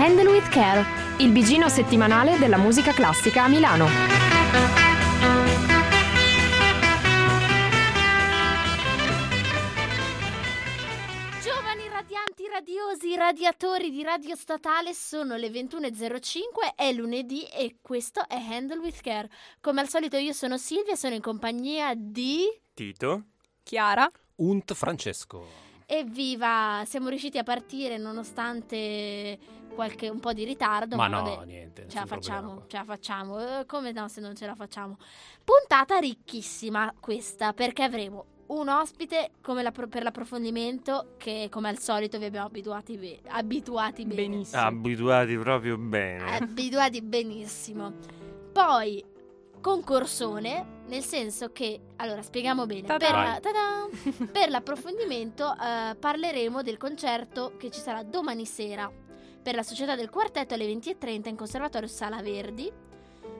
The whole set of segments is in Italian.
Handle with Care, il bigino settimanale della musica classica a Milano. Giovani radianti, radiosi, radiatori di Radio Statale, sono le 21.05, è lunedì e questo è Handle with Care. Come al solito io sono Silvia, sono in compagnia di... Tito? Chiara? Unt Francesco. Evviva! Siamo riusciti a partire nonostante qualche un po' di ritardo. Ma no, vabbè, niente. Ce la facciamo, problema. ce la facciamo. Eh, Come no se non ce la facciamo? Puntata ricchissima questa, perché avremo un ospite come la per l'approfondimento che come al solito vi abbiamo abituati, be- abituati bene. Benissimo. Abituati proprio bene. Abituati benissimo. Poi concorsone, nel senso che, allora spieghiamo bene, per, la- per l'approfondimento eh, parleremo del concerto che ci sarà domani sera per la Società del Quartetto alle 20.30 in Conservatorio Sala Verdi,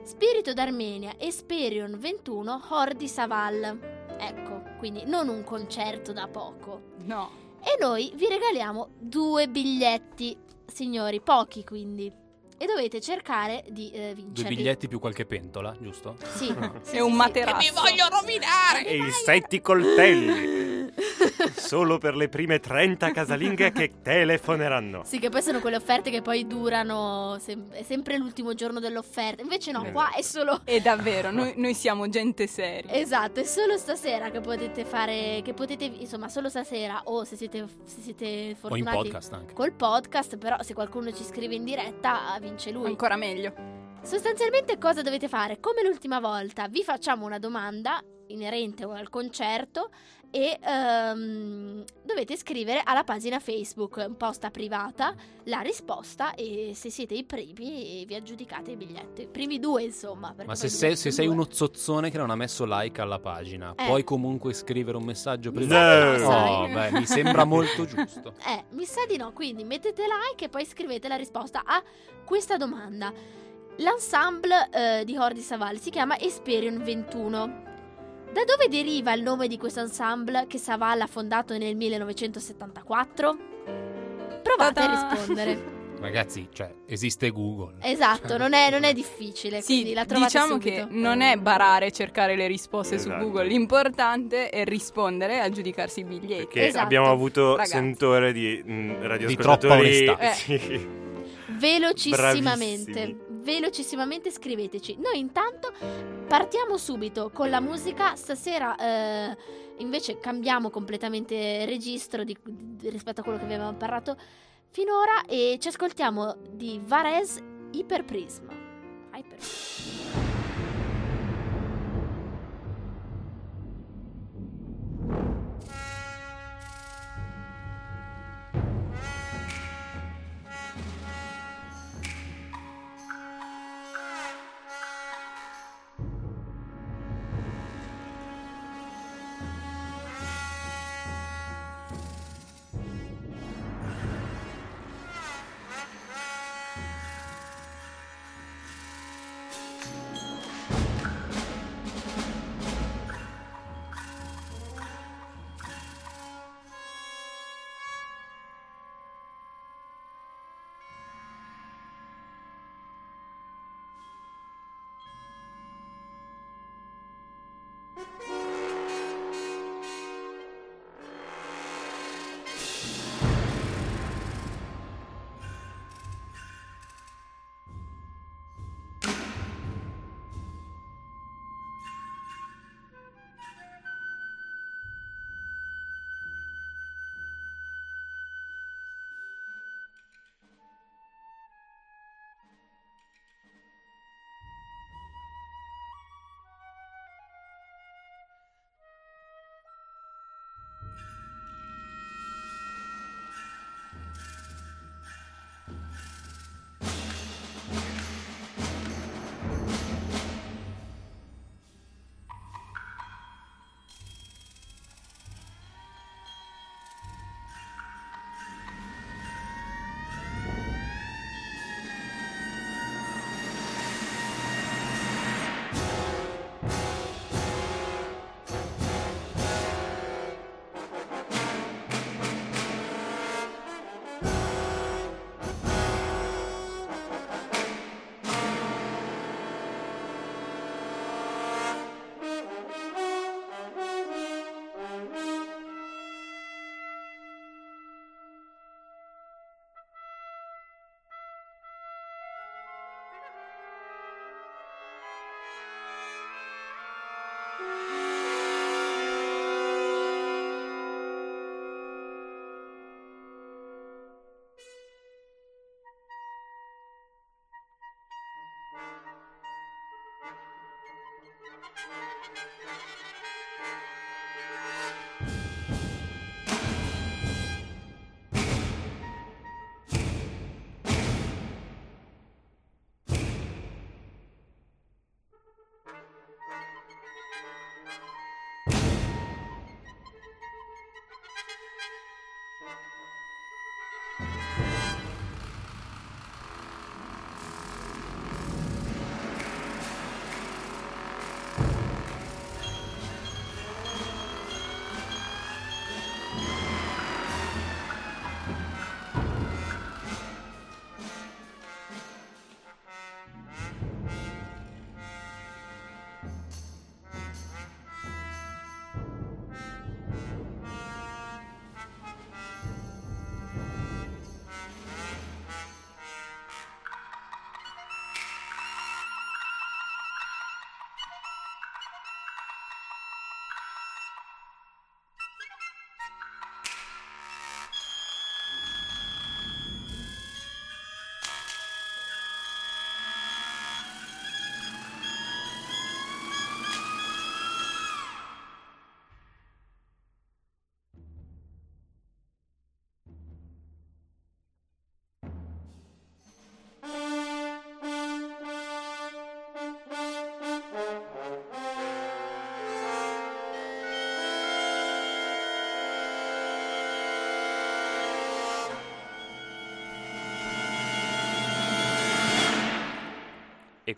Spirito d'Armenia, Esperion 21, Hordi Saval. Ecco, quindi non un concerto da poco. No. E noi vi regaliamo due biglietti, signori, pochi quindi. E dovete cercare di eh, Due vincerli. biglietti più qualche pentola, giusto? Sì, sì, È un sì, materasso. Che mi voglio rovinare! E i setti coltelli. Solo per le prime 30 casalinghe che telefoneranno. Sì, che poi sono quelle offerte che poi durano, sem- è sempre l'ultimo giorno dell'offerta. Invece no, qua è solo... E davvero, noi, noi siamo gente seria. Esatto, è solo stasera che potete fare, che potete, insomma, solo stasera o se siete, se siete O in fortunati podcast anche. col podcast, però se qualcuno ci scrive in diretta vince lui. Ancora meglio. Sostanzialmente cosa dovete fare? Come l'ultima volta, vi facciamo una domanda inerente al concerto e ehm, dovete scrivere alla pagina Facebook, un posta privata, la risposta e se siete i primi vi aggiudicate i biglietti. I primi due insomma. Ma se sei, se sei uno zozzone che non ha messo like alla pagina, Eh. puoi comunque scrivere un messaggio privato? no, No, beh, mi sembra molto giusto. Eh, mi sa di no, quindi mettete like e poi scrivete la risposta a questa domanda. L'ensemble eh, di Hordi Saval si chiama Esperion 21. Da dove deriva il nome di questo ensemble che Saval ha fondato nel 1974? Provate a Ta-da! rispondere. Ragazzi, cioè, esiste Google. Esatto, non è, non è difficile, quindi Sì, la trovate diciamo subito. che non è barare e cercare le risposte Esatto. su Google, l'importante è rispondere e aggiudicarsi i biglietti. Perché Esatto. abbiamo avuto Ragazzi. sentore di mh, Di radioascoltatori. troppa onestà. Eh. Sì. Velocissimamente, Bravissimi. Velocissimamente scriveteci. Noi intanto partiamo subito con la musica. Stasera eh, invece cambiamo completamente registro di- di- rispetto a quello che avevamo parlato finora e ci ascoltiamo di Varese Hyperprism. Hyperprism. Thank you.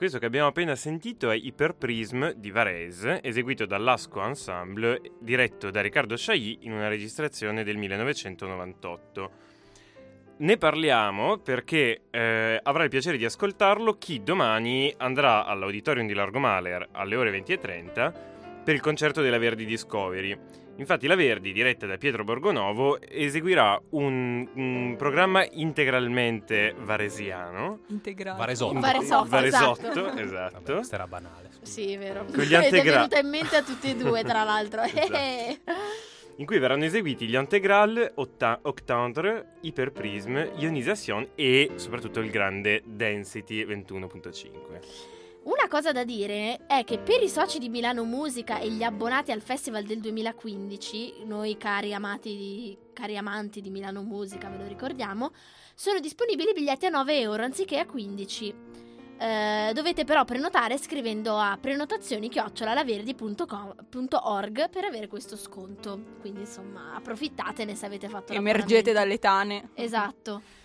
Questo che abbiamo appena sentito è Hyperprism di Varese, eseguito dall'Asco Ensemble, diretto da Riccardo Chailly in una registrazione del 1998. Ne parliamo perché eh, avrà il piacere di ascoltarlo chi domani andrà all'Auditorium di Largomaler alle ore 20.30 per il concerto della Verdi Discovery. Infatti la Verdi, diretta da Pietro Borgonovo, eseguirà un, un programma integralmente varesiano. Integrale. Varesotto. Varesotto, Varesotto, esatto. esatto. Vabbè, questa era banale. Sì, è vero. Con gli Ed è antegra- venuta in mente a tutti e due, tra l'altro. Esatto. in cui verranno eseguiti gli Integral, Octandre, Hyperprism, Ionisation e soprattutto il grande Density 21.5. Una cosa da dire è che per i soci di Milano Musica e gli abbonati al Festival del 2015, noi cari amati di, cari amanti di Milano Musica, ve lo ricordiamo, sono disponibili biglietti a 9 euro anziché a 15. Eh, dovete però prenotare scrivendo a prenotazioni-laverdi.org per avere questo sconto. Quindi insomma approfittatene se avete fatto Emergete dalle tane. Esatto.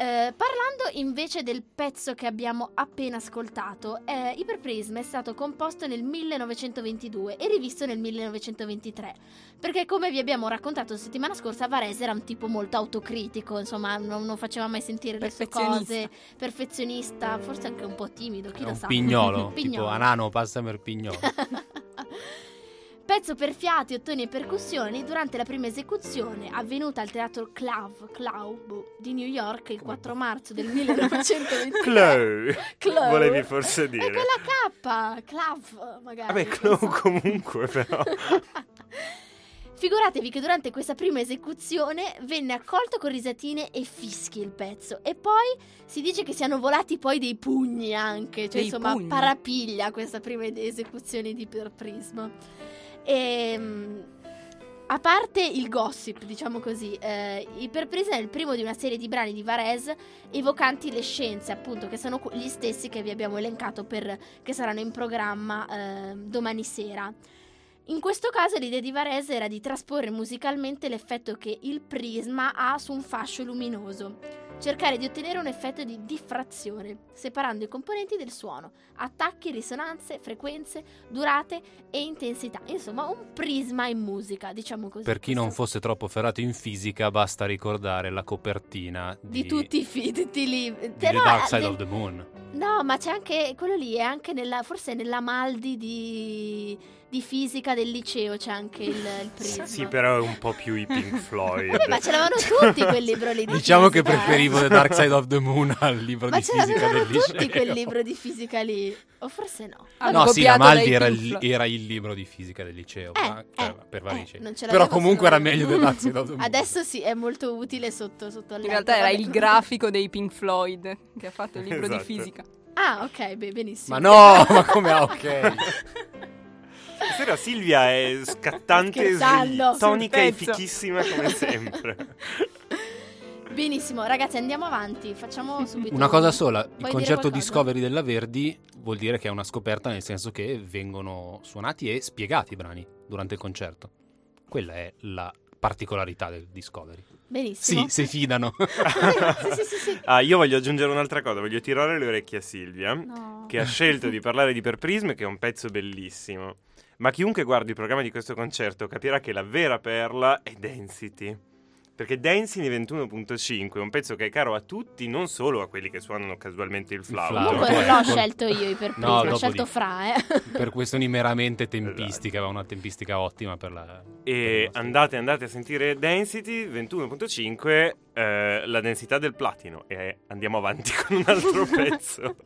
Eh, parlando invece del pezzo che abbiamo appena ascoltato, eh, Hyperprism è stato composto nel 1922 e rivisto nel 1923, perché come vi abbiamo raccontato settimana scorsa, Varese era un tipo molto autocritico, insomma non, non faceva mai sentire le sue cose, perfezionista, forse anche un po' timido, chi È lo un sa. pignolo, tipo Pignolo. Anano, passami il pignolo. Pezzo per fiati, ottoni e percussioni durante la prima esecuzione avvenuta al teatro Clav, Club di New York il 4 marzo del 1923. Chloe, Chloe. volevi forse E dire. con la K, Clav magari. Vabbè, Chloe comunque però. Figuratevi che durante questa prima esecuzione venne accolto con risatine e fischi il pezzo e poi si dice che siano volati poi dei pugni anche, cioè Dei insomma pugni? parapiglia questa prima esecuzione di Per Prisma. E, mm, a parte il gossip, diciamo così, eh, Iperpresa è il primo di una serie di brani di Varese evocanti le scienze, appunto, che sono gli stessi che vi abbiamo elencato per, che saranno in programma eh, domani sera. In questo caso l'idea di Varese era di trasporre musicalmente l'effetto che il prisma ha su un fascio luminoso, cercare di ottenere un effetto di diffrazione, separando i componenti del suono, attacchi, risonanze, frequenze, durate e intensità. Insomma, un prisma in musica, diciamo così. Per chi non fosse troppo ferrato in fisica, basta ricordare la copertina di, di tutti i fi- tutti i di The Dark Side eh, of the Moon. No, ma c'è anche quello lì, è anche nella, forse nella Maldi di, di fisica del liceo c'è anche il, il prisma. Sì, però è un po' più i Pink Floyd. Vabbè, ma ce l'avevano tutti quel libro lì di Diciamo che fisica, eh. preferivo The Dark Side of the Moon al libro Ma di ce fisica del liceo. tutti quel libro di fisica lì. O forse no. Hanno No, sì, la copiato Maldi dai era era il libro di fisica del liceo, Eh, ma- cioè, eh, per vari eh, ce Però comunque era meglio The Dark Side of the Moon. Adesso sì, è molto utile sotto, sotto In realtà era il grafico dei Pink Floyd che ha fatto il libro Esatto. di fisica. Ah, ok, beh, benissimo. Ma no, ma come ah, ok. Stasera Silvia è scattante, Scherzando. tonica e fichissima come sempre. Benissimo, ragazzi, andiamo avanti. Facciamo subito. Una cosa sola, il concerto? Discovery della Verdi vuol dire che è una scoperta nel senso che vengono suonati e spiegati i brani durante il concerto. Quella è la particolarità del Discovery. Benissimo. Sì, si fidano. sì, sì, sì, sì. Ah, io voglio aggiungere un'altra cosa, voglio tirare le orecchie a Silvia, No. che ha scelto di parlare di Perprism, che è un pezzo bellissimo. Ma chiunque guardi il programma di questo concerto capirà che la vera perla è Density. Perché Density 21.5 è un pezzo che è caro a tutti, non solo a quelli che suonano casualmente il flauto. Comunque non Ecco. l'ho scelto io i per No, prima, ho dopo scelto di- Fra, eh. per questioni meramente tempistiche, aveva una tempistica ottima per la... E andate, andate a sentire Density 21.5, eh, la densità del platino. E andiamo avanti con un altro pezzo.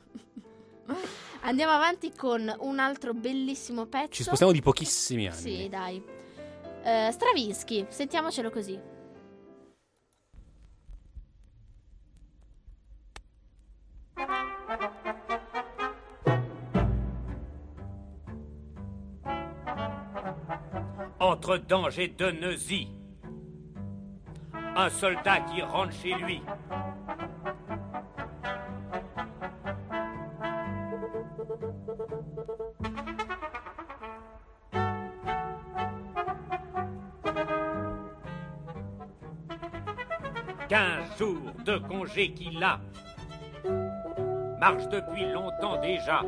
Andiamo avanti con un altro bellissimo pezzo. Ci spostiamo di pochissimi anni. Sì, dai. Eh, Stravinsky, sentiamocelo così. entre Dange et de Neuzy. Un soldat qui rentre chez lui. De congé qu'il a. Marche depuis longtemps déjà.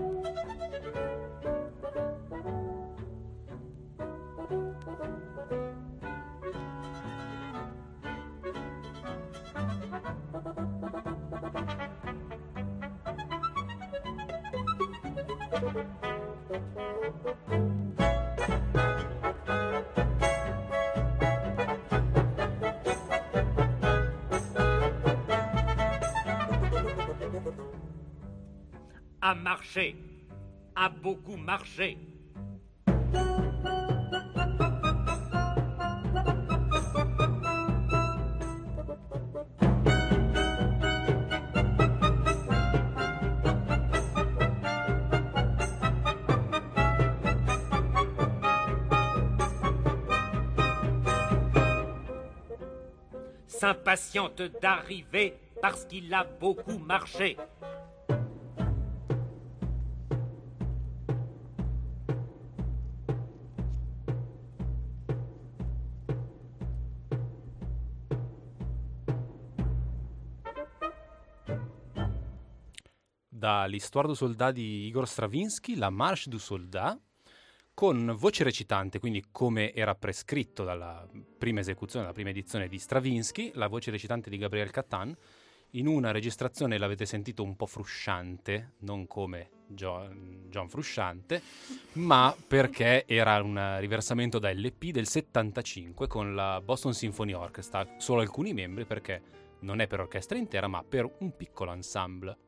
A marché. A beaucoup marché. S'impatiente d'arriver parce qu'il a beaucoup marché. Da L'Histoire du Soldat di Igor Stravinsky, la Marche du Soldat, con voce recitante, quindi come era prescritto dalla prima esecuzione, dalla prima edizione di Stravinsky, la voce recitante di Gabriel Catan, in una registrazione l'avete sentito un po' frusciante, non come John, John Frusciante, ma perché era un riversamento da LP del 75 con la Boston Symphony Orchestra, solo alcuni membri perché non è per orchestra intera, ma per un piccolo ensemble.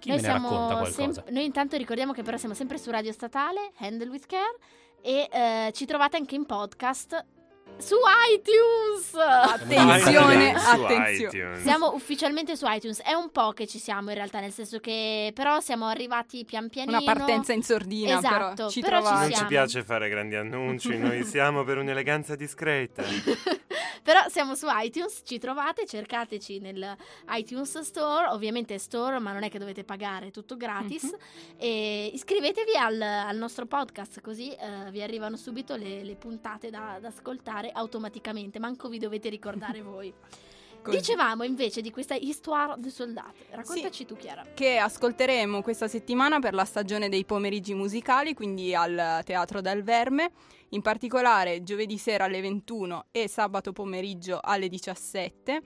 Chi Noi me ne racconta qualcosa? sem- noi intanto ricordiamo che però siamo sempre su Radio Statale, Handle with Care, e eh, ci trovate anche in podcast su iTunes. Attenzione, Su attenzione. iTunes. Siamo ufficialmente su iTunes. È un po' che ci siamo in realtà, nel senso che però siamo arrivati pian pianino. Una partenza in sordina, Esatto, però ci però ci trovate. Non ci piace fare grandi annunci, noi siamo per un'eleganza discreta. Però siamo su iTunes, ci trovate, cercateci nel iTunes Store, ovviamente è store, ma non è che dovete pagare, è tutto gratis. Mhm. E iscrivetevi al, al nostro podcast, così eh, vi arrivano subito le, le puntate da, da ascoltare automaticamente, manco vi dovete ricordare voi. Così. Dicevamo invece di questa Histoire du Soldat. Raccontaci tu, Chiara. che ascolteremo questa settimana per la stagione dei pomeriggi musicali, quindi al Teatro del Verme, in particolare giovedì sera alle 21 e sabato pomeriggio alle 17.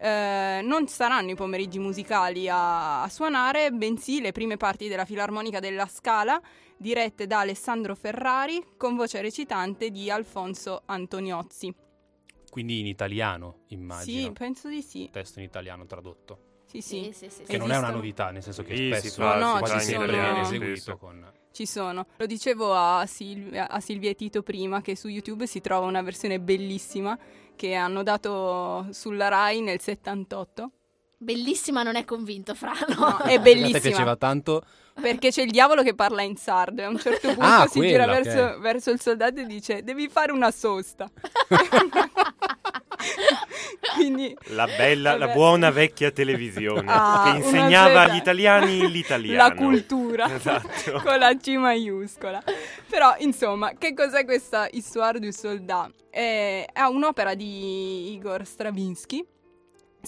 Eh, non saranno i pomeriggi musicali a, a suonare, bensì le prime parti della Filarmonica della Scala, dirette da Alessandro Ferrari, con voce recitante di Alfonso Antoniozzi. Quindi in italiano, immagino. Sì, penso di sì. Testo in italiano tradotto. Sì, sì. sì, sì, Che non è una novità, nel senso che Sì, spesso fa- si quasi fa in sempre italiano viene eseguito con... Ci sono. Lo dicevo a Silvia, a Silvia e Tito prima che su YouTube si trova una versione bellissima che hanno dato sulla Rai nel 78. Bellissima non è convinto, Fra. no? No, è A te bellissima piaceva tanto perché c'è il diavolo che parla in sardo e a un certo punto Ah, si quella, gira ok. verso, verso il soldato e dice devi fare una sosta. Quindi La bella, la Vabbè. buona vecchia televisione Ah, che insegnava agli italiani l'italiano. la cultura Esatto. con la C maiuscola. Però, insomma, che cos'è questa Histoire du Soldat? È, è un'opera di Igor Stravinsky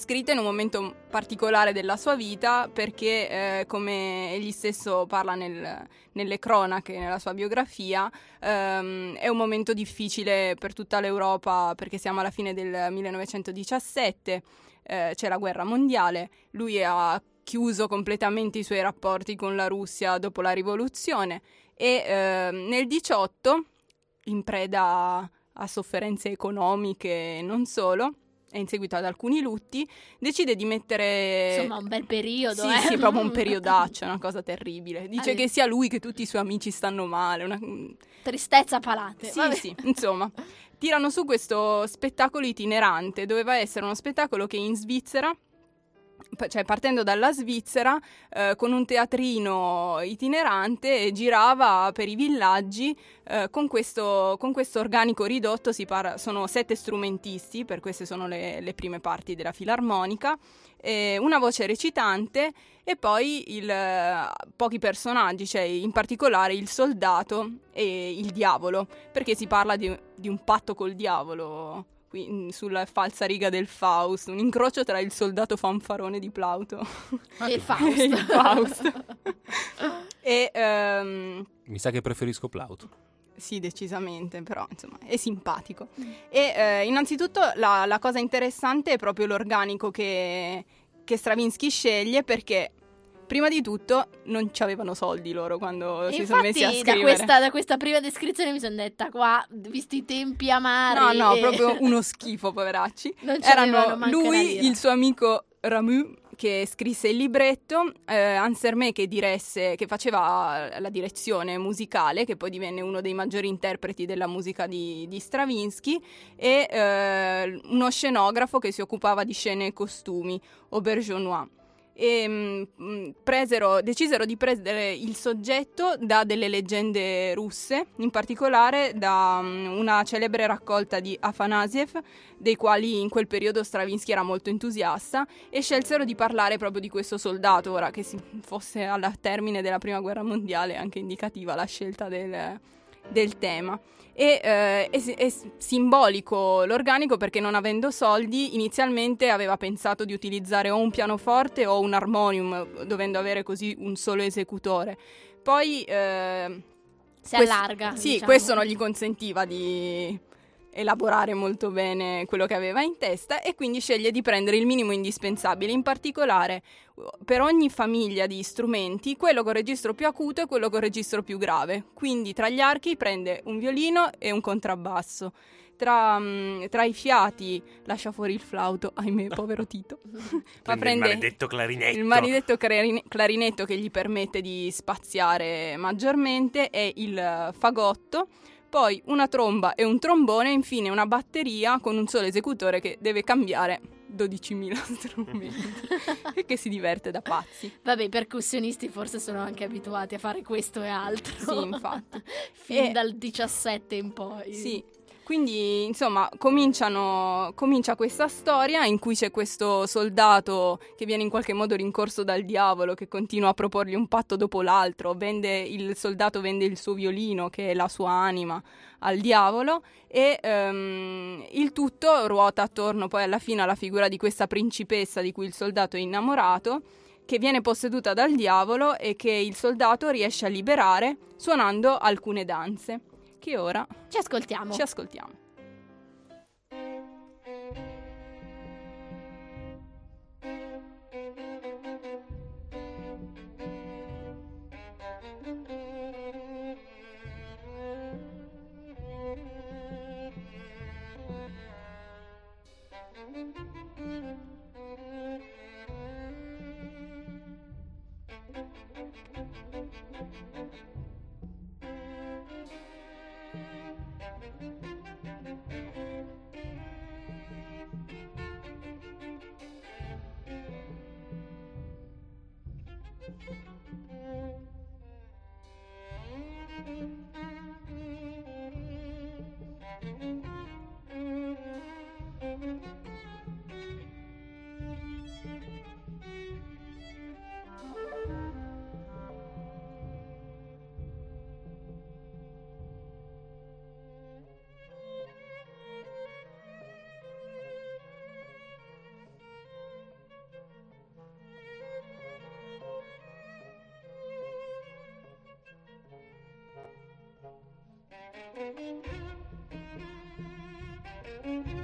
scritta in un momento particolare della sua vita perché, eh, come egli stesso parla nel- nelle cronache, nella sua biografia, ehm, è un momento difficile per tutta l'Europa perché siamo alla fine del 1917, eh, c'è la guerra mondiale, lui ha chiuso completamente i suoi rapporti con la Russia dopo la rivoluzione e ehm, nel 18, in preda a sofferenze economiche e non solo, e in seguito ad alcuni lutti, decide di mettere... Insomma, un bel periodo, Sì, eh. sì, proprio un periodaccio, una cosa terribile. Dice Ah, che sia lui che tutti i suoi amici stanno male. una- Tristezza palate. Sì, vabbè. sì, insomma. Tirano su questo spettacolo itinerante. Doveva essere uno spettacolo che in Svizzera, cioè partendo dalla Svizzera, eh, con un teatrino itinerante, girava per i villaggi eh, con, questo, con questo organico ridotto. Parla- sono sette strumentisti, per queste sono le, le prime parti della filarmonica. eh, una voce recitante e poi il, pochi personaggi, cioè in particolare il soldato e il diavolo, perché si parla di, di un patto col diavolo qui, mm, sulla falsa riga del Faust, un incrocio tra il soldato fanfarone di Plauto E il Faust. e il Faust. e ehm, Mi sa che preferisco Plauto. sì, decisamente, però insomma è simpatico. E eh, innanzitutto la, la cosa interessante è proprio l'organico che, che Stravinsky sceglie perché prima di tutto non ci avevano soldi loro quando E si sono messi a Infatti, da scrivere. questa, da questa prima descrizione mi sono detta qua, visti i tempi amari. No, no, e- proprio uno schifo, poveracci. Non Erano lui, il suo amico Ramu, che scrisse il libretto, eh, Ansermé che diresse, che faceva la direzione musicale, che poi divenne uno dei maggiori interpreti della musica di, di Stravinsky, e eh, uno scenografo che si occupava di scene e costumi, Aubergenois. E mm, mm, presero, decisero di prendere il soggetto da delle leggende russe, in particolare da mm, una celebre raccolta di Afanasiev, dei quali in quel periodo Stravinsky era molto entusiasta, e scelsero di parlare proprio di questo soldato, ora che si fosse al termine della prima guerra mondiale, anche indicativa la scelta del, del tema. E eh, è, è simbolico l'organico perché non avendo soldi inizialmente aveva pensato di utilizzare o un pianoforte o un armonium, dovendo avere così un solo esecutore. Poi eh, Si questo- allarga. Sì, diciamo. questo non gli consentiva di elaborare molto bene quello che aveva in testa e quindi sceglie di prendere il minimo indispensabile, in particolare per ogni famiglia di strumenti, quello con registro più acuto e quello con registro più grave. Quindi tra gli archi prende un violino e un contrabbasso. Tra, mm, tra i fiati lascia fuori il flauto, ahimè, povero Tito. Ma Prende il maledetto clarinetto. il maledetto clarine- clarinetto che gli permette di spaziare maggiormente e il fagotto, poi una tromba e un trombone e infine una batteria con un solo esecutore che deve cambiare 12.000 strumenti e che si diverte da pazzi. Vabbè, i percussionisti forse sono anche abituati a fare questo e altro. Sì, infatti. fin E- dal 17 in poi. Sì. Quindi, insomma, comincia questa storia in cui c'è questo soldato che viene in qualche modo rincorso dal diavolo, che continua a proporgli un patto dopo l'altro. Vende, il soldato vende il suo violino, che è la sua anima, al diavolo. E ehm, il tutto ruota attorno poi alla fine alla figura di questa principessa di cui il soldato è innamorato che viene posseduta dal diavolo e che il soldato riesce a liberare suonando alcune danze, che ora Ci ascoltiamo. ci ascoltiamo. Thank you.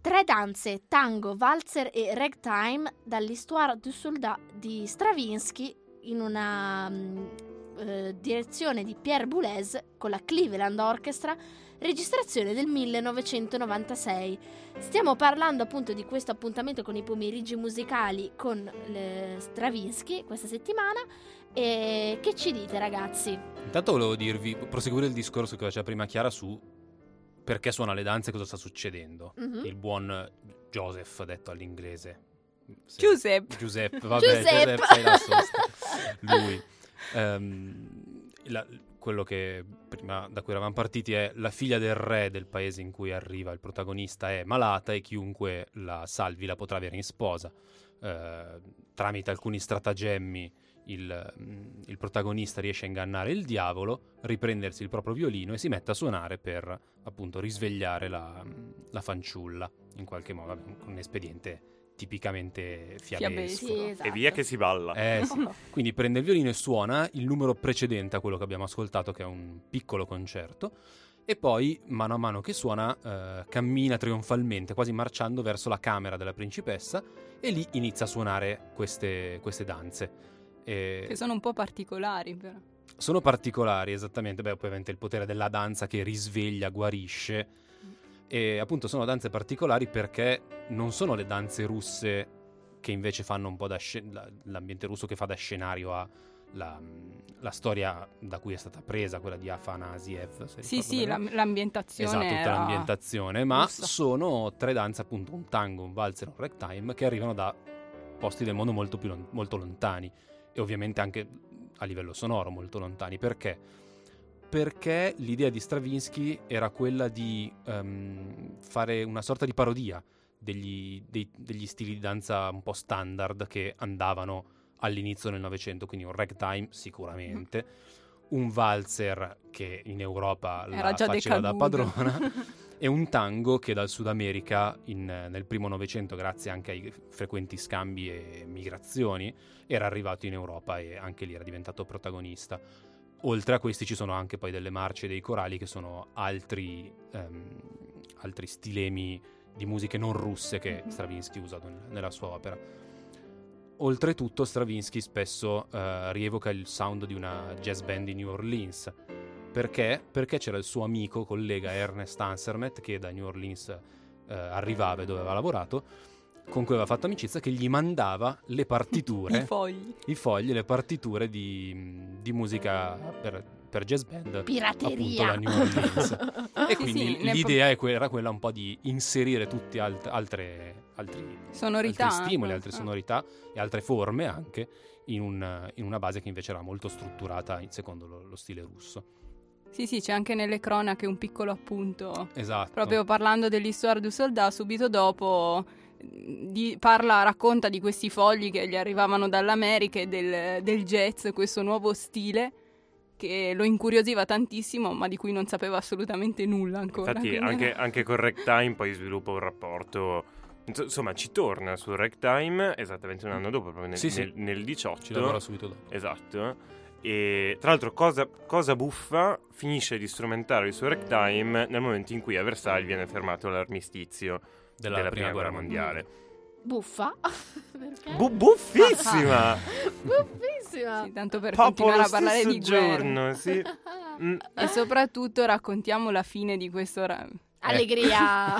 Tre danze, tango, valzer e ragtime dall'Histoire du Soldat di Stravinsky in una mm, eh, direzione di Pierre Boulez con la Cleveland Orchestra, registrazione del 1996. Stiamo parlando appunto di questo appuntamento con i pomeriggi musicali con Stravinsky questa settimana. E che ci dite ragazzi? Intanto volevo dirvi, proseguire il discorso che faceva prima Chiara su perché suona le danze e cosa sta succedendo. Mhm. Il buon Joseph, detto all'inglese. Sì. Giuseppe. Giuseppe, vabbè, Giuseppe. Giuseppe, la. Lui. Ehm, la- quello che prima da cui eravamo partiti è la figlia del re del paese in cui arriva il protagonista è malata e chiunque la salvi la potrà avere in sposa. Eh, tramite alcuni stratagemmi il, mm, il, protagonista riesce a ingannare il diavolo, riprendersi il proprio violino e si mette a suonare per appunto risvegliare la, la fanciulla in qualche modo, con un espediente tipicamente fiabesco. Sì, esatto. E via che si balla. Eh, sì. Quindi prende il violino e suona il numero precedente a quello che abbiamo ascoltato, che è un piccolo concerto, e poi, mano a mano che suona, eh, cammina trionfalmente, quasi marciando verso la camera della principessa, e lì inizia a suonare queste, queste danze. E... Che sono un po' particolari, però. Sono particolari, esattamente. Beh, ovviamente il potere della danza che risveglia, guarisce e appunto sono danze particolari perché non sono le danze russe che invece fanno un po' da scen- l'ambiente russo che fa da scenario a la, la, storia da cui è stata presa, quella di Afanasiev. Sì, sì, la, l'ambientazione. Esatto, tutta l'ambientazione, ma russa. sono tre danze, appunto, un tango, un valzer, un ragtime, che arrivano da posti del mondo molto, più molto lontani e ovviamente anche a livello sonoro molto lontani. Perché? perché l'idea di Stravinsky era quella di um, fare una sorta di parodia degli, dei, degli, stili di danza un po' standard che andavano all'inizio del Novecento, quindi un ragtime sicuramente, un valzer che in Europa era la faceva da padrona e un tango che dal Sud America in, nel primo Novecento, grazie anche ai frequenti scambi e migrazioni, era arrivato in Europa e anche lì era diventato protagonista. Oltre a questi ci sono anche poi delle marce e dei corali che sono altri, um, altri stilemi di musiche non russe che mhm. Stravinsky usa nella sua opera. Oltretutto Stravinsky spesso uh, rievoca il sound di una jazz band di New Orleans. Perché? Perché c'era il suo amico, collega Ernest Ansermet, che da New Orleans uh, arrivava e dove aveva lavorato, con cui aveva fatto amicizia che gli mandava le partiture, i fogli, i fogli le partiture di, di musica per, per, jazz band. Pirateria. Appunto, New Orleans. e quindi sì, l'idea po- era quella un po' di inserire tutti alt- altre, altri, sonorità, altri stimoli, altre sonorità e altre forme anche in, un, in, una base che invece era molto strutturata secondo lo, lo stile russo. Sì, sì, c'è anche nelle cronache un piccolo appunto. Esatto. Proprio parlando dell'Histoire du Soldat, subito dopo di, parla, racconta di questi fogli che gli arrivavano dall'America e del, del jazz, questo nuovo stile che lo incuriosiva tantissimo, ma di cui non sapeva assolutamente nulla ancora. Infatti, anche, anche con Ragtime poi sviluppa un rapporto. Insomma, ci torna su Ragtime esattamente un anno dopo, proprio nel, sì, sì. nel, nel 18. Ci lavora subito dopo. Esatto. E tra l'altro, cosa, cosa, buffa, finisce di strumentare il suo Ragtime nel momento in cui a Versailles viene fermato l'armistizio della, della prima, prima, guerra mondiale. Buffa? Bu- buffissima! buffissima! Sì, tanto per Popolo continuare a parlare di giorno, guerra. sì. Mm. E soprattutto raccontiamo la fine di questo... Ra- Allegria,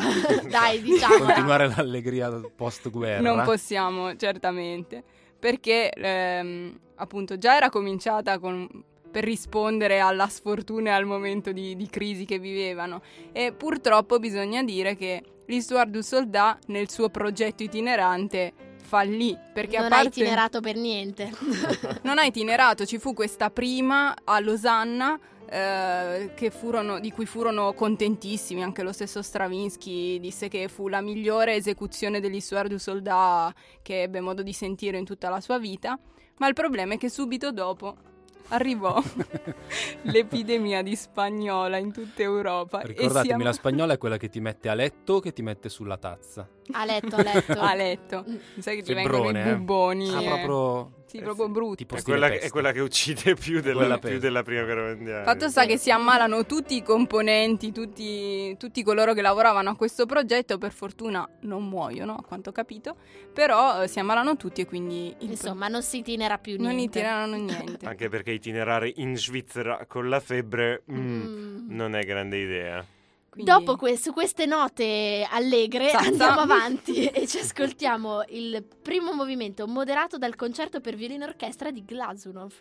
dai, diciamo. Continuare l'allegria post-guerra. Non possiamo, certamente, perché ehm, appunto già era cominciata con per rispondere alla sfortuna e al momento di, di, crisi che vivevano. E purtroppo bisogna dire che l'Histoire du Soldat nel suo progetto itinerante fallì perché non a parte... ha itinerato per niente non ha itinerato ci fu questa prima a Losanna eh, furono, di cui furono contentissimi anche lo stesso Stravinsky disse che fu la migliore esecuzione dell'Histoire du Soldat che ebbe modo di sentire in tutta la sua vita ma il problema è che subito dopo arrivò l'epidemia di spagnola in tutta Europa. Ricordatemi, siamo... la spagnola è quella che ti mette a letto o che ti mette sulla tazza? A letto, a letto. a letto. Mi sa che ti vengono i bubboni. Ah, e... proprio sì, proprio brutti. È quella, è quella, che uccide più della, più della prima guerra mondiale. Fatto sta che si ammalano tutti i componenti, tutti, tutti, coloro che lavoravano a questo progetto, per fortuna non muoiono, a quanto ho capito, però eh, si ammalano tutti e quindi... Insomma, pro... non si itinera più niente. Non itinerano niente. Anche perché itinerare in Svizzera con la febbre mm, mm. non è grande idea. Quindi... Dopo que- su queste note allegre Zazza. andiamo avanti e ci ascoltiamo il primo movimento moderato dal concerto per violino e orchestra di Glazunov.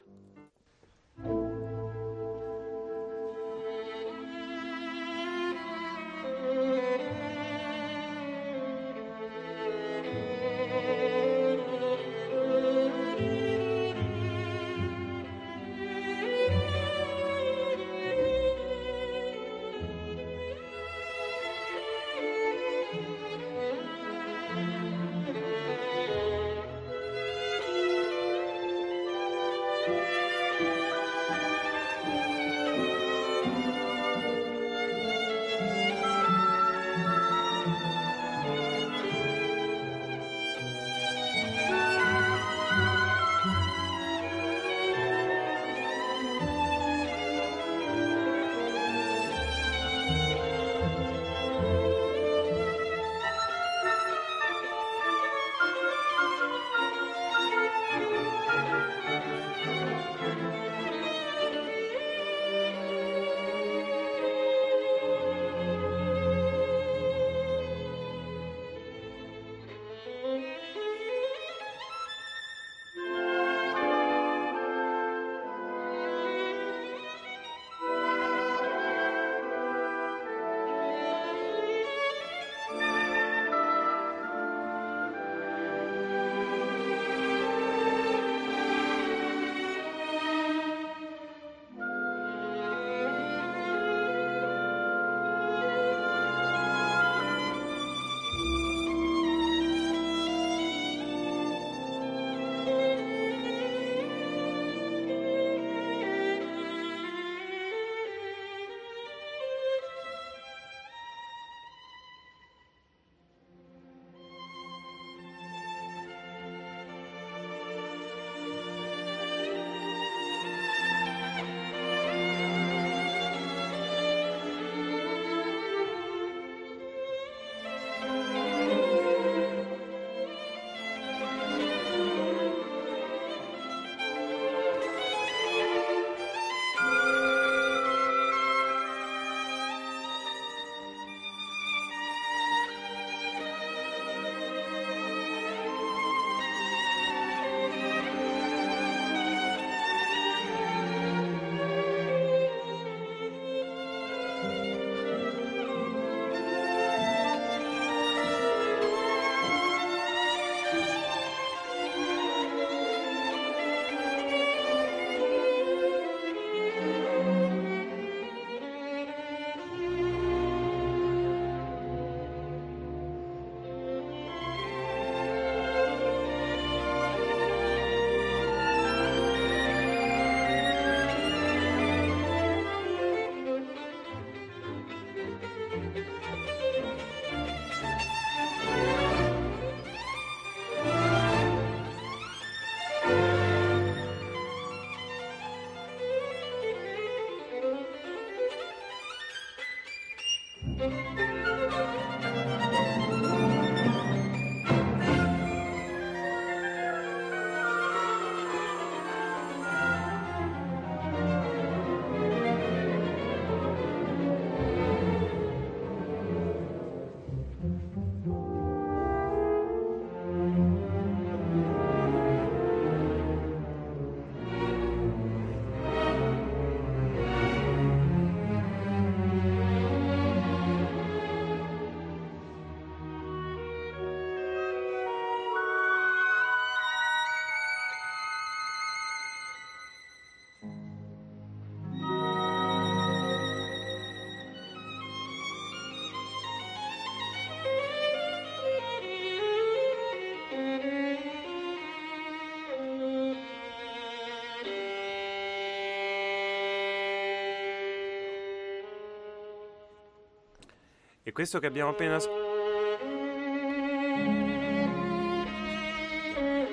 Questo che abbiamo appena.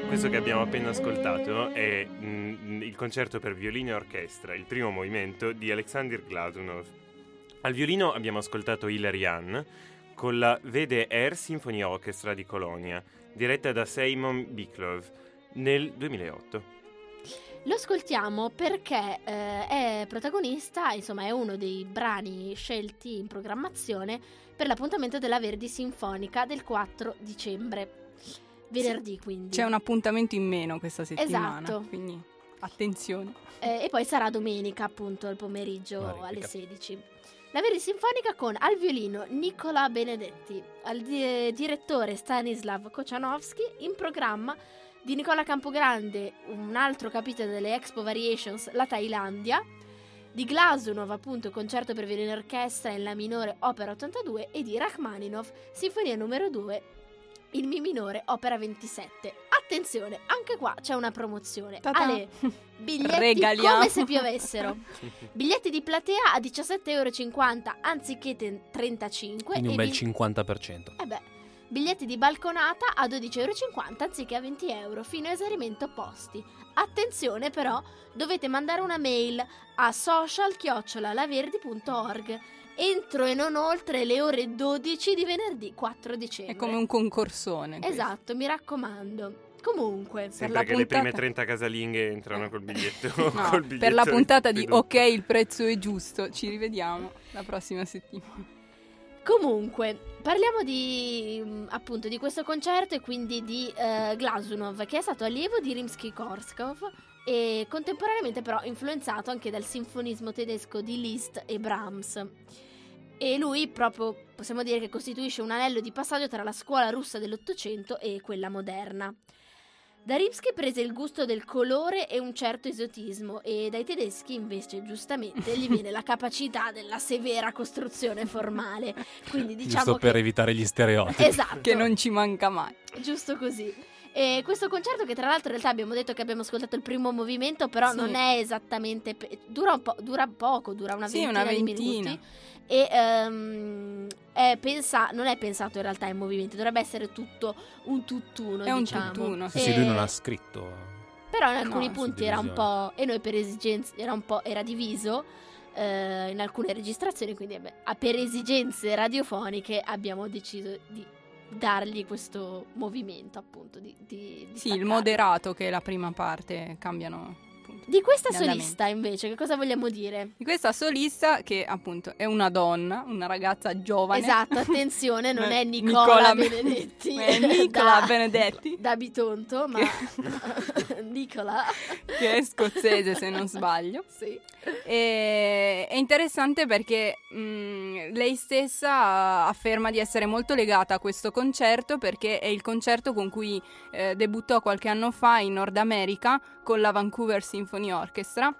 Questo che abbiamo appena ascoltato è mm, il concerto per violino e orchestra, il primo movimento di Alexander Glazunov. Al violino abbiamo ascoltato Hilary Hahn con la Vede Air Symphony Orchestra di Colonia, diretta da Simon Biklov nel 2008. Lo ascoltiamo perché eh, è protagonista, insomma è uno dei brani scelti in programmazione per l'appuntamento della Verdi Sinfonica del 4 dicembre. Venerdì quindi. C'è un appuntamento in meno questa settimana. Esatto. Quindi attenzione. Eh, e poi sarà domenica appunto al pomeriggio Magnifica. alle 16. La Verdi Sinfonica con al violino Nicola Benedetti, al di- direttore Stanislav Kochanowski, in programma di Nicola Campogrande un altro capitolo delle Expo Variations, la Thailandia, di Glazunov appunto concerto per violino e orchestra in La minore opera 82 e di Rachmaninov sinfonia numero 2 in Mi minore opera 27. Attenzione, anche qua c'è una promozione. Ta-ta. Ale, biglietti Regaliamo. come se piovessero. Biglietti di platea a 17,50 euro anziché te- 35 Quindi un bel di- 50%. eh beh, biglietti di balconata a 12,50 euro anziché a 20 euro, fino a esaurimento posti. Attenzione però, dovete mandare una mail a social-laverdi.org entro e non oltre le ore 12 di venerdì 4 dicembre. È come un concorsone. questo. Esatto, mi raccomando. Comunque, Sembra la che le prime puntata- 30 casalinghe entrano col biglietto. No, col per biglietto la puntata di veduto. Ok, il prezzo è giusto. Ci rivediamo la prossima settimana. Comunque, parliamo di mm, appunto di questo concerto e quindi di eh, Glazunov, che è stato allievo di Rimsky-Korskov e contemporaneamente però influenzato anche dal sinfonismo tedesco di Liszt e Brahms. E lui proprio possiamo dire che costituisce un anello di passaggio tra la scuola russa dell'Ottocento e quella moderna. Da Rimsky prese il gusto del colore e un certo esotismo e dai tedeschi invece giustamente gli viene la capacità della severa costruzione formale. Quindi diciamo Giusto che per evitare gli stereotipi. Esatto, Che non ci manca mai. giusto così. E questo concerto che tra l'altro in realtà abbiamo detto che abbiamo ascoltato il primo movimento, però Sì. non è esattamente pe- dura un po', dura poco, dura una Sì, ventina, una di ventina. minuti e ehm, è pensa- non è pensato in realtà in movimento, dovrebbe essere tutto un tutt'uno, È un diciamo. tutt'uno, Sì, E- sì, lui non ha scritto. però in alcuni No, punti era un po' e noi per esigenze era un po' era diviso eh, in alcune registrazioni, quindi a- per esigenze radiofoniche abbiamo deciso di dargli questo movimento appunto di, di, di Sì, il staccarlo. moderato che è la prima parte cambiano. Di questa solista invece, che cosa vogliamo dire? Di questa solista che appunto è una donna, una ragazza giovane. Esatto, attenzione, non è Eh, Nicola, Nicola Be- Benedetti. è Nicola da- Benedetti. Da Bitonto, ma Nicola. che è scozzese se non sbaglio. Sì. E- è interessante perché mh, lei stessa afferma di essere molto legata a questo concerto perché è il concerto con cui eh, debuttò qualche anno fa in Nord America con la Vancouver Symphony Orchestra.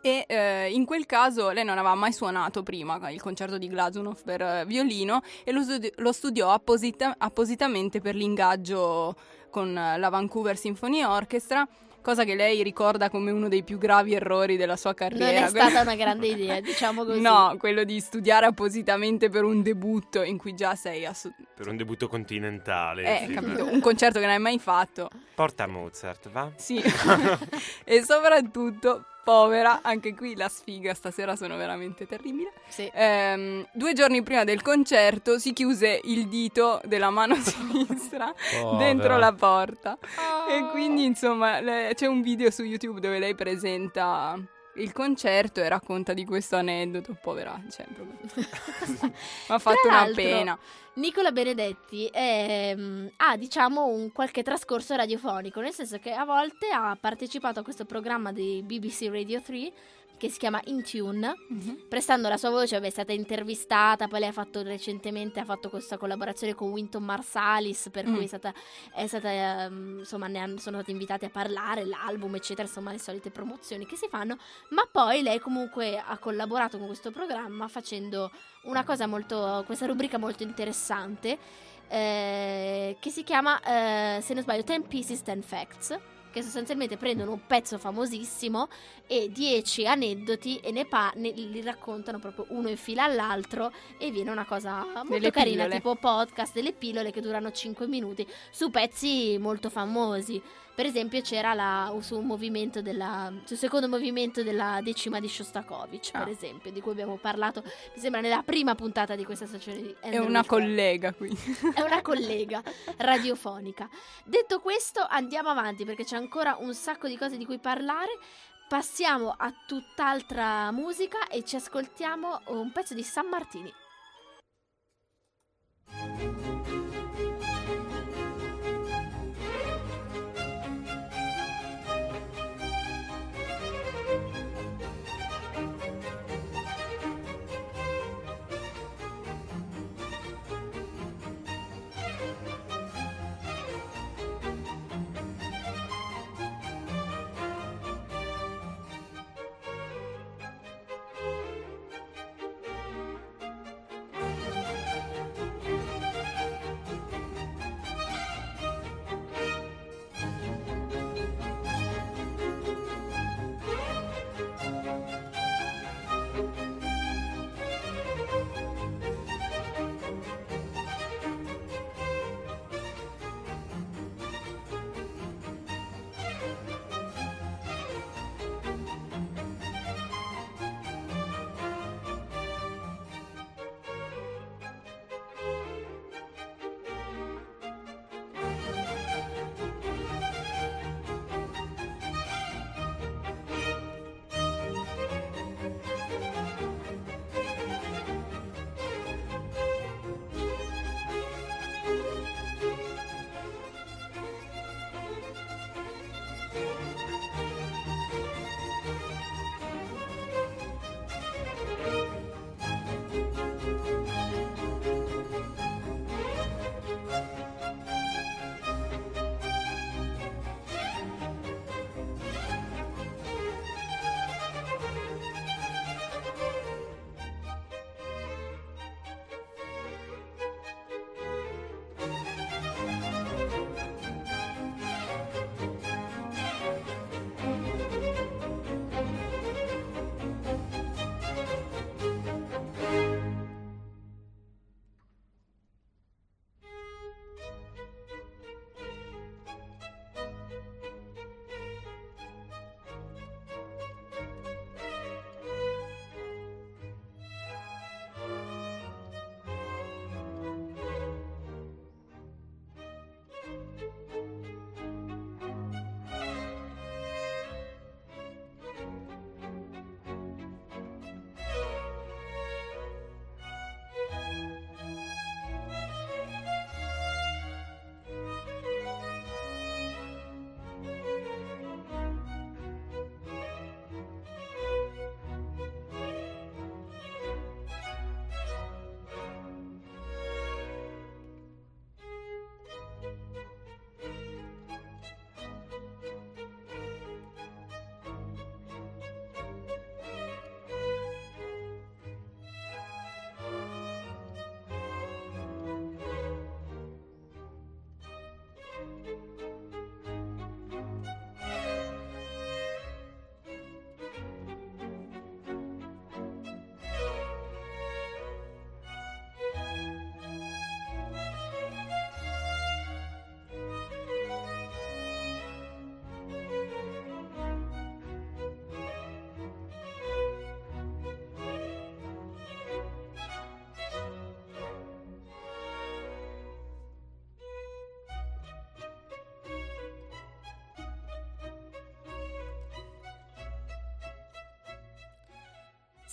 E eh, in quel caso lei non aveva mai suonato prima il concerto di Glazunov per eh, violino e lo, studi- lo studiò apposita- appositamente per l'ingaggio con eh, la Vancouver Symphony Orchestra, cosa che lei ricorda come uno dei più gravi errori della sua Non carriera. è stata una grande idea, diciamo così. No, quello di studiare appositamente per un debutto in cui già sei ass- Per un debutto continentale. eh, sì. capito, un concerto che non hai mai fatto. Porta Mozart, va? Sì. e soprattutto povera, anche qui la sfiga stasera sono veramente terribile. Sì. Ehm, due giorni prima del concerto si chiuse il dito della mano sinistra dentro la porta. Oh. E quindi, insomma, le- c'è un video su YouTube dove lei presenta il concerto e racconta di questo aneddoto. Povera, cioè, proprio. Mi ha fatto una pena. Nicola Benedetti ehm, ha diciamo un qualche trascorso radiofonico, nel senso che a volte ha partecipato a questo programma di BBC Radio 3 che si chiama In Tune, prestando la sua voce, è stata intervistata, poi lei ha fatto recentemente ha fatto questa collaborazione con Winton Marsalis, per Mm. cui è stata, è stata ehm, insomma ne hanno- sono stati invitati a parlare, l'album eccetera, insomma le solite promozioni che si fanno, ma poi lei comunque ha collaborato con questo programma facendo una cosa molto, questa rubrica molto interessante eh, che si chiama, eh, se non sbaglio, 10 Pieces, 10 Facts, che sostanzialmente prendono un pezzo famosissimo e 10 aneddoti e ne, pa- ne- li raccontano proprio uno in fila all'altro e viene una cosa molto Delle carina, pillole. tipo podcast, delle pillole che durano 5 minuti su pezzi molto famosi. Per esempio c'era la, su un movimento della, sul secondo movimento della decima di Shostakovich, Ah. per esempio, di cui abbiamo parlato, mi sembra, nella prima puntata di questa stagione di È Andrew una Whitworth. collega qui. È una collega radiofonica. Detto questo, andiamo avanti perché c'è ancora un sacco di cose di cui parlare. Passiamo a tutt'altra musica e ci ascoltiamo un pezzo di San Martini.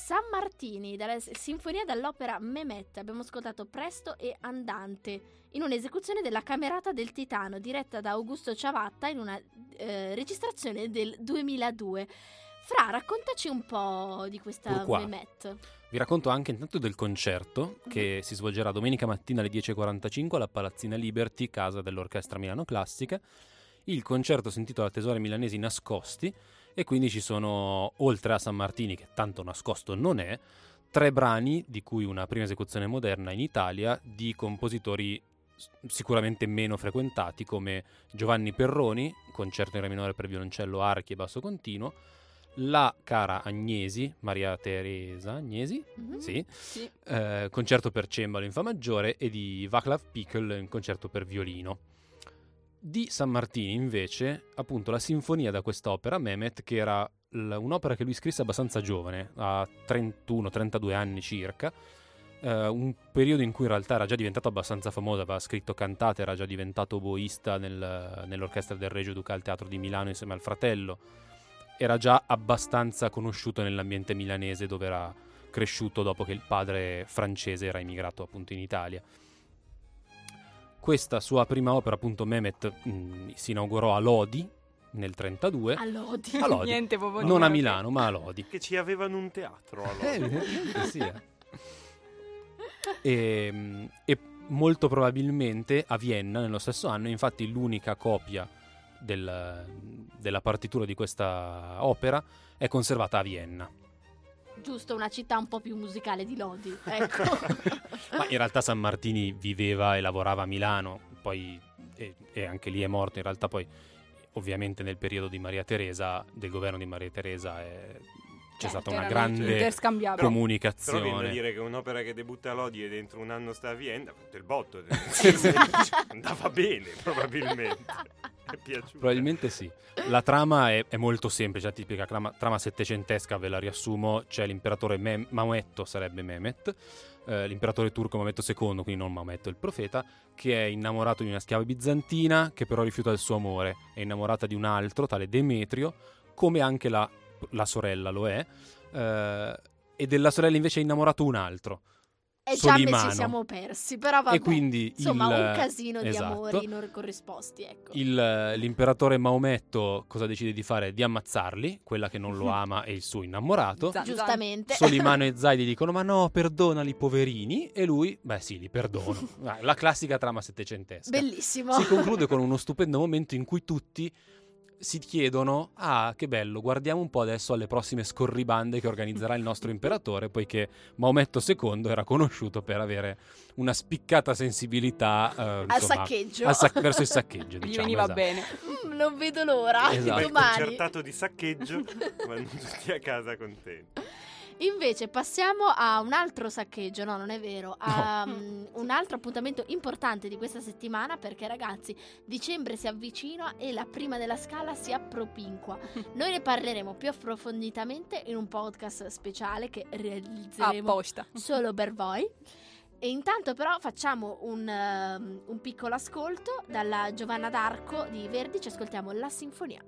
San Martini, dalla sinfonia dall'opera Mehmet. Abbiamo ascoltato Presto e Andante in un'esecuzione della Camerata del Titano diretta da Augusto Ciavatta in una eh, registrazione del 2002. Fra, raccontaci un po' di questa? Mehmet. Vi racconto anche intanto del concerto che si svolgerà domenica mattina alle 10.45 alla Palazzina Liberty, casa dell'Orchestra Milano Classica. Il concerto si intitola Tesori milanesi nascosti e quindi ci sono, oltre a San Martini, che tanto nascosto non è, tre brani, di cui una prima esecuzione moderna in Italia, di compositori sicuramente meno frequentati come Giovanni Perroni, concerto in re minore per violoncello, archi e basso continuo, la cara Agnesi, Maria Teresa Agnesi, Mhm. sì, Sì. eh, concerto per cembalo in fa maggiore e di Vaclav Pickel in concerto per violino. Di San Martini invece, appunto, la sinfonia da quest'opera, Mehmet, che era l- un'opera che lui scrisse abbastanza giovane, a 31-32 anni circa, eh, un periodo in cui in realtà era già diventato abbastanza famoso, aveva scritto cantate, era già diventato oboista nel- nell'orchestra del Regio Ducal Teatro di Milano insieme al fratello, era già abbastanza conosciuto nell'ambiente milanese dove era cresciuto dopo che il padre francese era emigrato appunto in Italia. Questa sua prima opera, appunto Mehmet, mh, si inaugurò a Lodi nel 32, A Lodi. a Lodi. Niente proprio non a. Milano, ma a Lodi. Che ci avevano un teatro allora. Eh, evidentemente sì, eh. e, mh, e molto probabilmente a Vienna nello stesso anno, infatti l'unica copia del- della partitura di questa opera è conservata a Vienna. Giusto, una città un po' più musicale di Lodi. Ecco. Ma in realtà San Martini viveva e lavorava a Milano, poi e, e anche lì è morto. In realtà poi ovviamente nel periodo di Maria Teresa, del governo di Maria Teresa, è- c'è Certo, stata una grande interscambiabili. Però comunicazione. viene da dire che un'opera che debutta a Lodi e dentro un anno sta a Vienna, ha fatto il botto. Andava bene, probabilmente. È piaciuto. Probabilmente sì. La trama è, è molto semplice, la tipica trama, trama settecentesca, ve la riassumo. C'è l'imperatore Mem- Maometto, sarebbe Mehmet, eh, l'imperatore turco Maometto II, quindi non Maometto il profeta, che è innamorato di una schiava bizantina che però rifiuta il suo amore. È innamorata di un altro, tale Demetrio, come anche la, la sorella lo è. eh, e della sorella invece è innamorato un altro. E già Solimano. ci siamo persi, però vabbè. E quindi Insomma, il- un casino di esatto. amori non corrisposti, ecco. Il- l'imperatore Maometto cosa decide di fare? Di ammazzarli, quella che non lo ama è il suo innamorato. Zan- Giustamente. Solimano e Zaidi dicono: Ma no, perdonali, poverini. E lui, beh, sì, li perdono. Ah, La classica trama settecentesca. Bellissimo. Si conclude con uno stupendo momento in cui tutti si chiedono: Ah, che bello, guardiamo un po' adesso alle prossime scorribande che organizzerà il nostro imperatore, poiché Maometto II era conosciuto per avere una spiccata sensibilità eh, Al insomma, saccheggio. sac- verso il saccheggio. Gli diciamo, veniva esatto. bene. Mm, non vedo l'ora. Esatto. Domani. concertato di saccheggio, vanno tutti a casa contenti. Invece passiamo a un altro saccheggio, no non è vero, a mm, un altro appuntamento importante di questa settimana perché ragazzi dicembre si avvicina e la prima della scala si appropinqua. Noi ne parleremo più approfonditamente in un podcast speciale che realizzeremo Apposta. solo per voi. E intanto però facciamo un, ehm, un piccolo ascolto dalla Giovanna d'Arco di Verdi, ci ascoltiamo la sinfonia.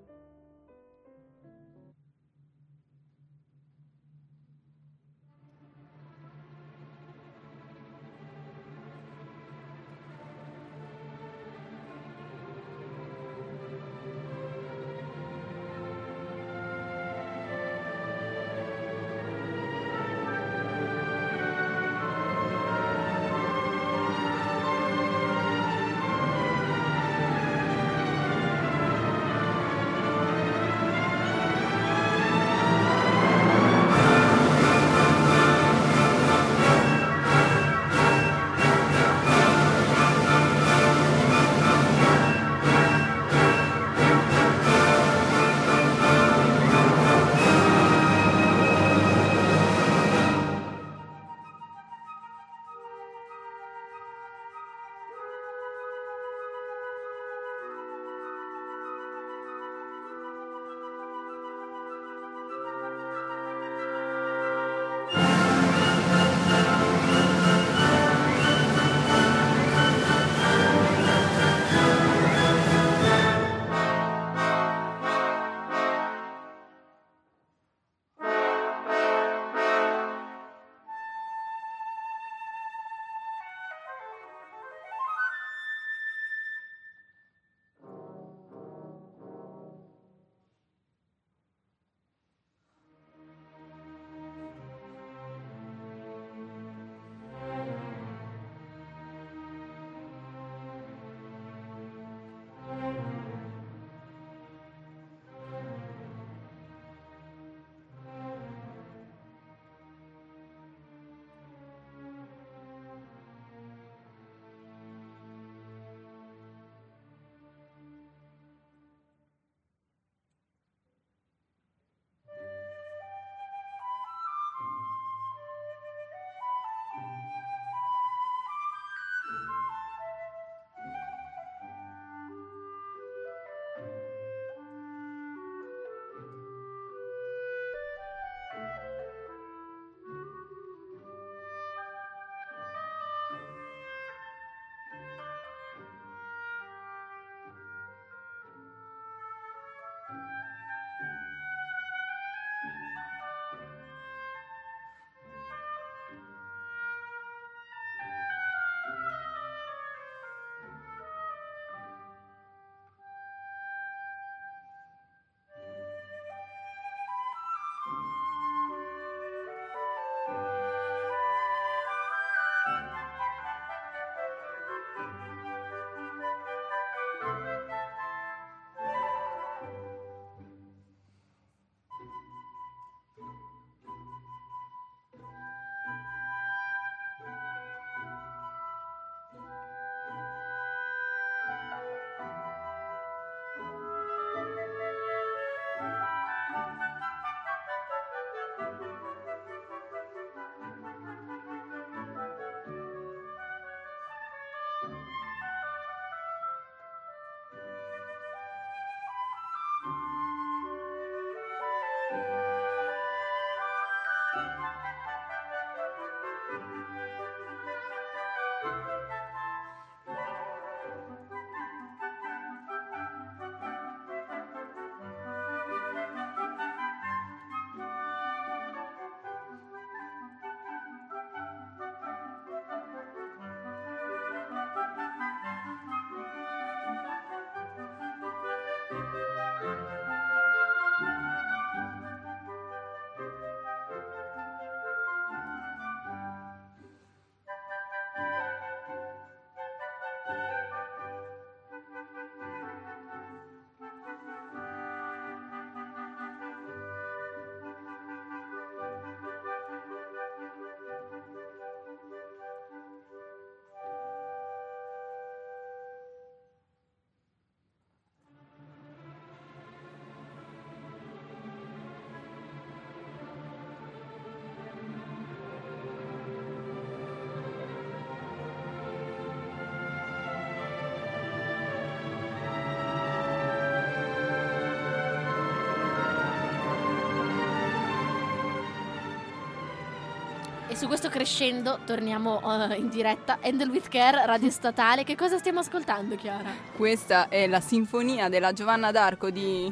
E su questo crescendo torniamo eh, in diretta. Handle with Care, radio statale. Che cosa stiamo ascoltando, Chiara? Questa è la sinfonia della Giovanna d'Arco di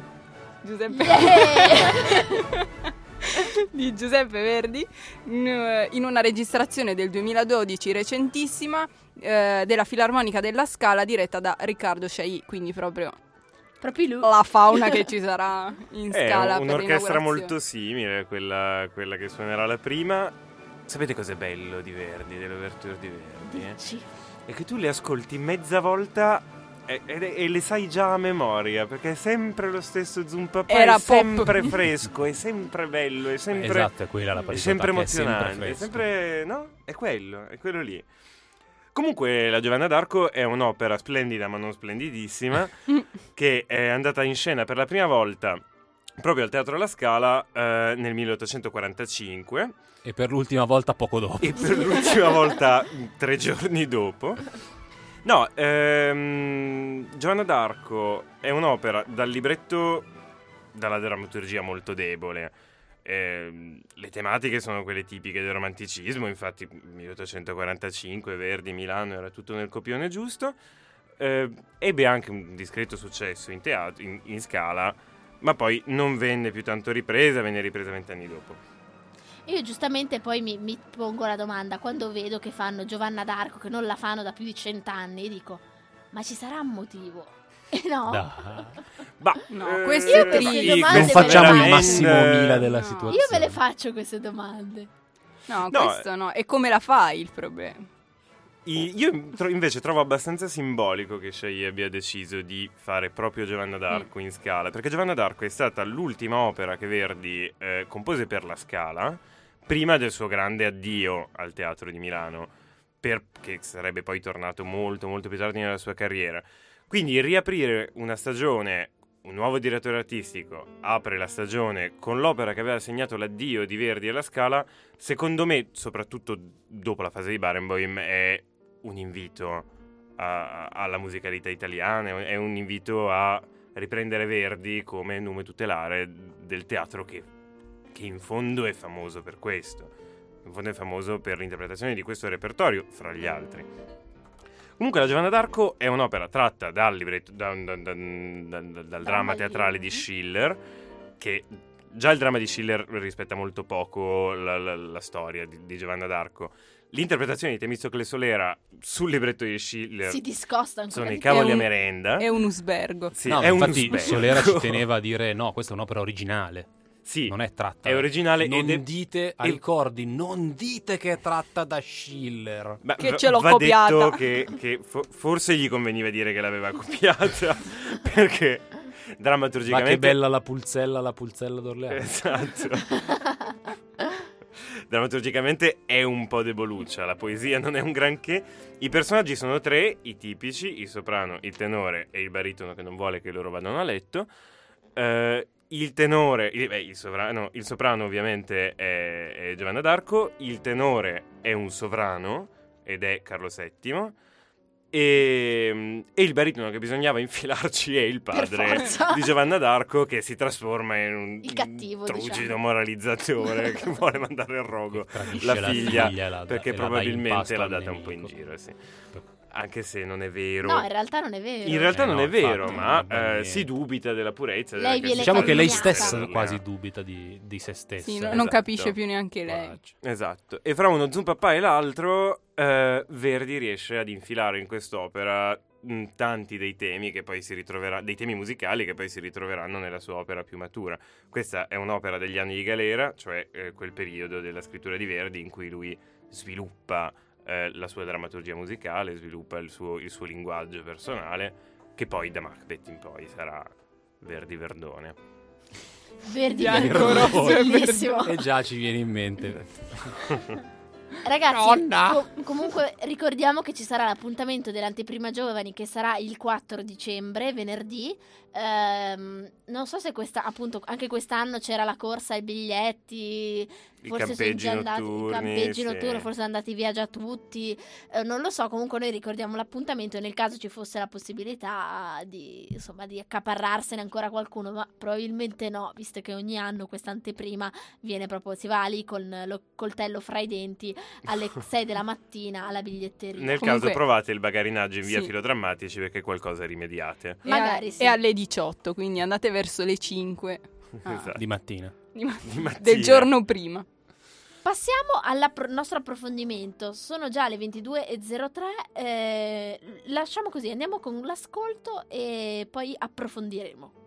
Giuseppe, Yeah! di Giuseppe Verdi in in una registrazione del 2012 recentissima eh, della Filarmonica della Scala diretta da Riccardo Sciai, quindi proprio Proprio lui. la fauna che ci sarà in È scala per un'orchestra molto simile a quella, quella che suonerà la prima. Sapete cos'è bello di Verdi, dell'ouverture di Verdi? eh? Dici. È che tu le ascolti mezza volta e, e- e le sai già a memoria, perché è sempre lo stesso Zumpapà, Era è pop. sempre fresco, è sempre bello, è sempre... Esatto, è quella la È sempre che è sempre emozionante, è sempre, no? È quello, è quello lì. Comunque, La Giovanna d'Arco è un'opera splendida, ma non splendidissima, che è andata in scena per la prima volta proprio al Teatro alla Scala eh, nel 1845 E per l'ultima volta poco dopo. e per l'ultima volta tre giorni dopo. No, ehm, Giovanna d'Arco è un'opera dal libretto, dalla drammaturgia molto debole. Ehm, le tematiche sono quelle tipiche del romanticismo, infatti 1845, Verdi, Milano era tutto nel copione giusto. Eh, ebbe anche un discreto successo in teatro, in, in scala, ma poi non venne più tanto ripresa, venne ripresa vent'anni dopo. Io giustamente poi mi, mi pongo la domanda, quando vedo che fanno Giovanna d'Arco, che non la fanno da più di cent'anni, dico, ma ci sarà un motivo? E no. Dai. Bah, No, eh, questo è ma triste. sì, domande Non facciamo il massimo veramente- mila della No. situazione. Io me le faccio queste domande. No, No, questo no. E come la fai il problema? Io tro- invece trovo abbastanza simbolico che Shai abbia deciso di fare proprio Giovanna d'Arco in Scala, perché Giovanna d'Arco è stata l'ultima opera che Verdi eh, compose per la Scala, prima del suo grande addio al Teatro di Milano, per- che sarebbe poi tornato molto molto più tardi nella sua carriera. Quindi riaprire una stagione, un nuovo direttore artistico apre la stagione con l'opera che aveva segnato l'addio di Verdi alla Scala, secondo me, soprattutto dopo la fase di Barenboim, è un invito a- alla musicalità italiana, è un invito a riprendere Verdi come nome tutelare del teatro che, che in fondo è famoso per questo. In fondo è famoso per l'interpretazione di questo repertorio, fra gli altri. Comunque La Giovanna d'Arco è un'opera tratta dal, libretto, da- da- da- da- da- dal dramma teatrale di Schiller, che già il dramma di Schiller rispetta molto poco la, la- la storia di, di Giovanna d'Arco. L'interpretazione di Temistocle Solera sul libretto di Schiller Si discosta ancora sono i cavoli È a un- merenda. È un usbergo. Sì, no, è un infatti usbergo. Solera ci teneva a dire no, questa è un'opera originale, Sì, non è tratta. è originale Non ed è- dite ai ricordi, non dite che è tratta da Schiller. Beh, Che ce l'ho va copiata. detto che, che fo- forse gli conveniva dire che l'aveva copiata perché Ma drammaturgicamente che bella la pulzella, la pulzella d'Orleano. Esatto. Drammaturgicamente è un po' deboluccia, la poesia non è un granché. I personaggi sono tre, i tipici, il soprano, il tenore e il baritono che non vuole che loro vadano a letto. Eh, il tenore, il, beh, il sovrano- il soprano ovviamente è, è Giovanna d'Arco, il tenore è un sovrano ed è Carlo VII E, e il baritono che bisognava infilarci è il padre di Giovanna d'Arco che si trasforma in un Il cattivo, trucido diciamo. moralizzatore che vuole mandare al rogo la figlia, la perché e la dà in probabilmente l'ha data un po' in giro, sì. Anche se non è vero. No, in realtà non è vero. In realtà Eh non no, è vero, infatti, ma eh, si dubita della purezza. Lei della Diciamo che lei stessa Della- quasi dubita di, di se stessa. Sì, no- Esatto. non capisce più neanche lei. Esatto. E fra uno Zumpapà e l'altro, eh, Verdi riesce ad infilare in quest'opera mh, tanti dei temi che poi si ritroverà, dei temi musicali che poi si ritroveranno nella sua opera più matura. Questa è un'opera degli anni di galera, cioè eh, quel periodo della scrittura di Verdi in cui lui sviluppa eh, la sua drammaturgia musicale, sviluppa il suo, il suo linguaggio personale, che poi da Macbeth in poi sarà Verdi Verdone. Verdi Verdone, e bellissimo. E già ci viene in mente. Ragazzi, Nonna! co- comunque ricordiamo che ci sarà l'appuntamento dell'anteprima giovani che sarà il 4 dicembre, venerdì. Ehm, non so se questa, appunto, anche quest'anno c'era la corsa ai biglietti, I forse sono già andati i notturni, campeggi sì. notturni, forse sono andati via già tutti. Eh, non lo so, comunque noi ricordiamo l'appuntamento e nel caso ci fosse la possibilità di, insomma, di accaparrarsene ancora qualcuno, ma probabilmente no, visto che ogni anno questa anteprima viene proprio, si va lì con lo coltello fra i denti alle 6 della mattina alla biglietteria. Nel Comunque- caso provate il bagarinaggio in via Sì. filodrammatici perché qualcosa rimediate. E Magari a- sì. E alle 18, quindi andate verso le 5 Ah. Esatto. Di mattina. di ma- Di mattina. del giorno prima. Passiamo al nostro approfondimento. Sono già le 22.03. eh, lasciamo così, andiamo con l'ascolto e poi approfondiremo.